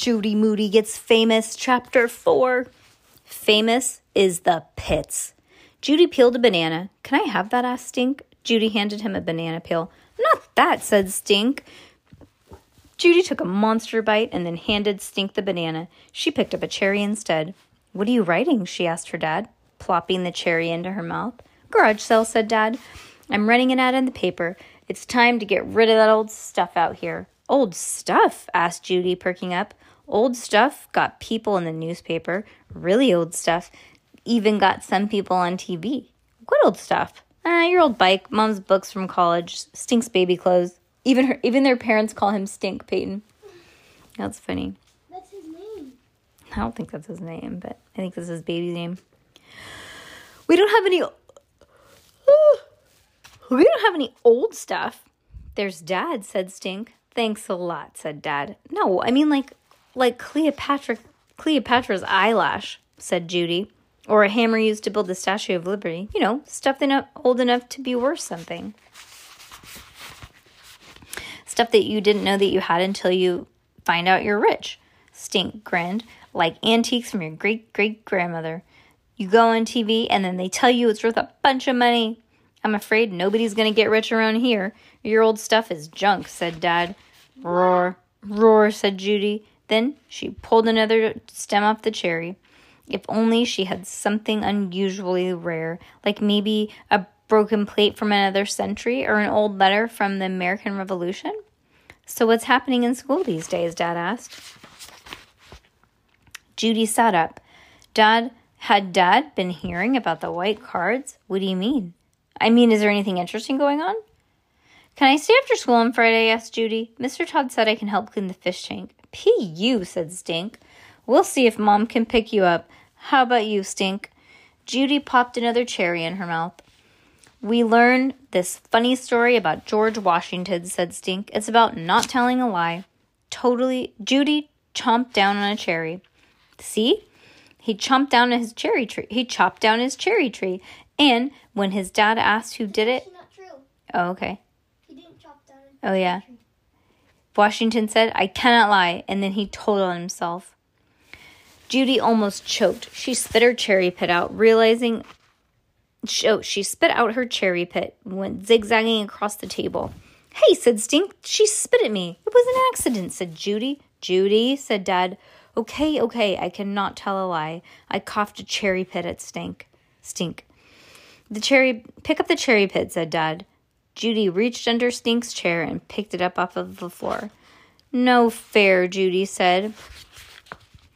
Judy Moody gets famous, chapter 4. Famous is the pits. Judy peeled a banana. Can I have that? asked Stink. Judy handed him a banana peel. Not that, said Stink. Judy took a monster bite and then handed Stink the banana. She picked up a cherry instead. What are you writing? she asked her dad, plopping the cherry into her mouth. Garage sale, said Dad. I'm running an ad in the paper. It's time to get rid of that old stuff out here. Old stuff? asked Judy, perking up. Old stuff got people in the newspaper. Really old stuff. Even got some people on TV. What old stuff? Ah, your old bike, mom's books from college, Stink's baby clothes. Even her, even their parents call him Stink, Peyton. That's funny. That's his name. I don't think that's his name, but I think this is his baby's name. We don't have any. We don't have any old stuff. There's Dad, said Stink. Thanks a lot, said Dad. No, I mean like like Cleopatra Cleopatra's eyelash, said Judy. Or a hammer used to build the Statue of Liberty. You know, stuff enough old enough to be worth something. Stuff that you didn't know that you had until you find out you're rich. Stink grinned, like antiques from your great great grandmother. You go on TV and then they tell you it's worth a bunch of money. I'm afraid nobody's gonna get rich around here. Your old stuff is junk, said Dad. Roar, roar, said Judy. Then she pulled another stem off the cherry. If only she had something unusually rare, like maybe a broken plate from another century or an old letter from the American Revolution. So, what's happening in school these days? Dad asked. Judy sat up. Dad, had Dad been hearing about the white cards? What do you mean? I mean, is there anything interesting going on? Can I stay after school on Friday? asked Judy. Mr. Todd said I can help clean the fish tank. P.U., said Stink. We'll see if Mom can pick you up. How about you, Stink? Judy popped another cherry in her mouth. We learn this funny story about George Washington, said Stink. It's about not telling a lie. Totally. Judy chomped down on a cherry. See? He chomped down his cherry tree. He chopped down his cherry tree. And when his dad asked who did it, It's not true. oh, okay. He didn't chop down Oh, yeah. Washington said, I cannot lie. And then he told on himself. Judy almost choked. She spit her cherry pit out, realizing. Oh, she spit out her cherry pit, went zigzagging across the table. Hey, said Stink. She spit at me. It was an accident, said Judy. Judy, said Dad. Okay, okay, I cannot tell a lie. I coughed a cherry pit at Stink. Stink. The cherry, pick up the cherry pit, said Dad. Judy reached under Stink's chair and picked it up off of the floor. No fair, Judy said.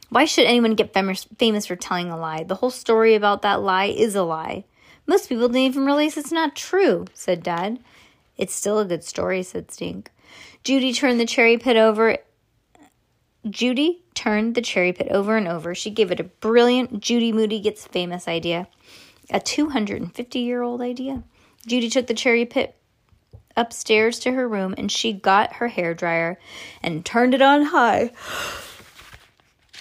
Why should anyone get famous, famous for telling a lie? The whole story about that lie is a lie. Most people don't even realize it's not true, said Dad. It's still a good story, said Stink. Judy turned the cherry pit over. Judy turned the cherry pit over and over. She gave it a brilliant Judy Moody gets famous idea. A 250 year old idea. Judy took the cherry pit upstairs to her room and she got her hair dryer and turned it on high.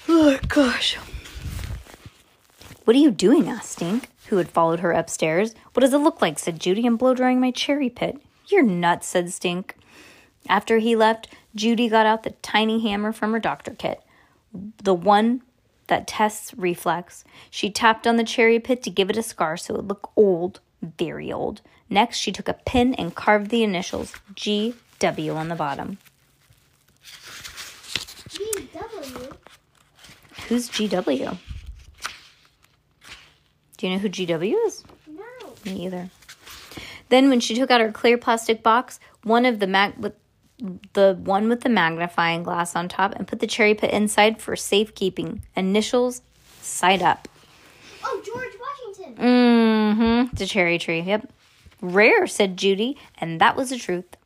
Oh gosh. What are you doing, asked Stink, who had followed her upstairs. What does it look like? said Judy. I'm blow drying my cherry pit. You're nuts, said Stink. After he left, Judy got out the tiny hammer from her doctor kit, the one that tests reflex. She tapped on the cherry pit to give it a scar so it would look old, very old. Next, she took a pin and carved the initials GW on the bottom. GW. Who's GW? Do you know who GW is? No. Me either. Then, when she took out her clear plastic box, one of the mag with the one with the magnifying glass on top, and put the cherry pit inside for safekeeping. Initials side up. Oh, George Washington. Mm-hmm. The cherry tree. Yep. Rare, said Judy, and that was the truth.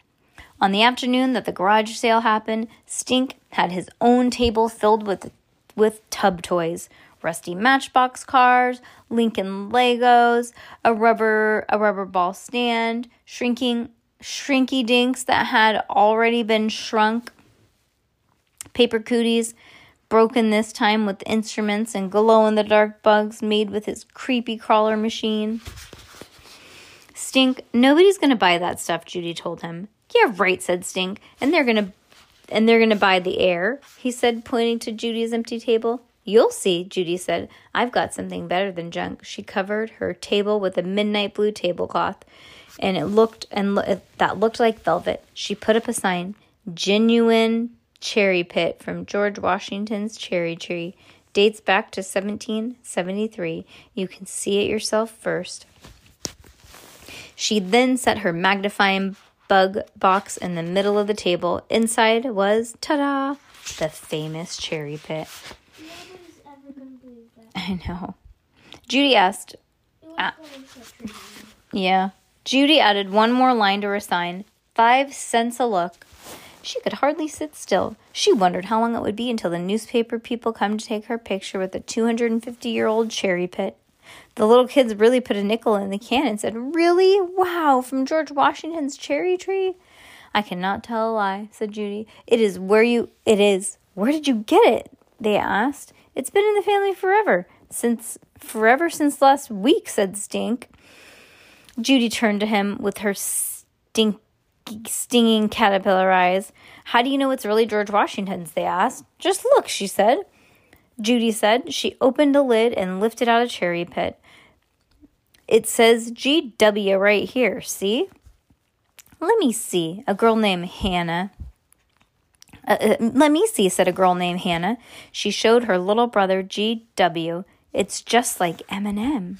On the afternoon that the garage sale happened, Stink had his own table filled with with tub toys, rusty matchbox cars, Lincoln Legos, a rubber a rubber ball stand, shrinking shrinky dinks that had already been shrunk, paper cooties, broken this time with instruments and glow in the dark bugs made with his creepy crawler machine. Stink, nobody's gonna buy that stuff, Judy told him. Yeah, right, said Stink. And they're gonna and they're gonna buy the air, he said, pointing to Judy's empty table. You'll see, Judy said. I've got something better than junk. She covered her table with a midnight blue tablecloth, and it looked and lo- that looked like velvet. She put up a sign, "Genuine cherry pit from George Washington's cherry tree. Dates back to 1773. You can see it yourself first." She then set her magnifying bug box in the middle of the table. Inside was, ta da, the famous cherry pit. Nobody's ever gonna believe that. I know. Judy asked, It was going so true. yeah. Judy added one more line to her sign five cents a look. She could hardly sit still. She wondered how long it would be until the newspaper people come to take her picture with the 250 year old cherry pit. The little kids really put a nickel in the can and said, Really? Wow, from George Washington's cherry tree? I cannot tell a lie, said Judy. It is where you it is. Where did you get it? They asked. It's been in the family forever. Since forever since last week, said Stink. Judy turned to him with her stink, stinging caterpillar eyes. How do you know it's really George Washington's? They asked. Just look, she said. Judy said. She opened a lid and lifted out a cherry pit. It says GW right here, see? Let me see. A girl named Hannah. Uh, uh, let me see, said a girl named Hannah. She showed her little brother GW. It's just like M&M.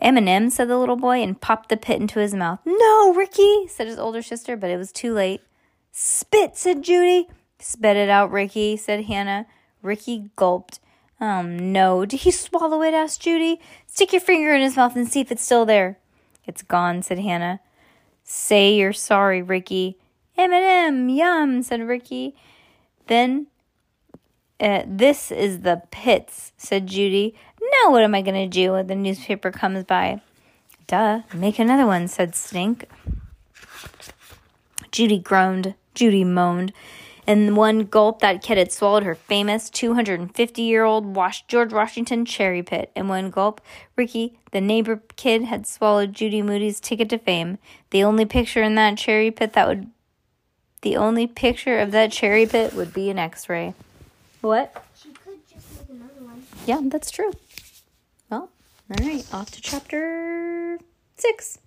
M&M, said the little boy, and popped the pit into his mouth. No, Ricky, said his older sister, but it was too late. Spit, said Judy. Spit it out, Ricky, said Hannah. Ricky gulped. Oh no, did he swallow it? asked Judy. Stick your finger in his mouth and see if it's still there. It's gone, said Hannah. Say you're sorry, Ricky. M&M, yum, said Ricky. Then, uh, this is the pits, said Judy. Now what am I going to do when the newspaper comes by? Duh, make another one, said Stink. Judy groaned. Judy moaned. In one gulp, that kid had swallowed her famous 250 year old George Washington cherry pit. In one gulp, Ricky, the neighbor kid, had swallowed Judy Moody's ticket to fame. The only picture in that cherry pit that would. The only picture of that cherry pit would be an x ray. What? She could just make another one. Yeah, that's true. All right, off to chapter six.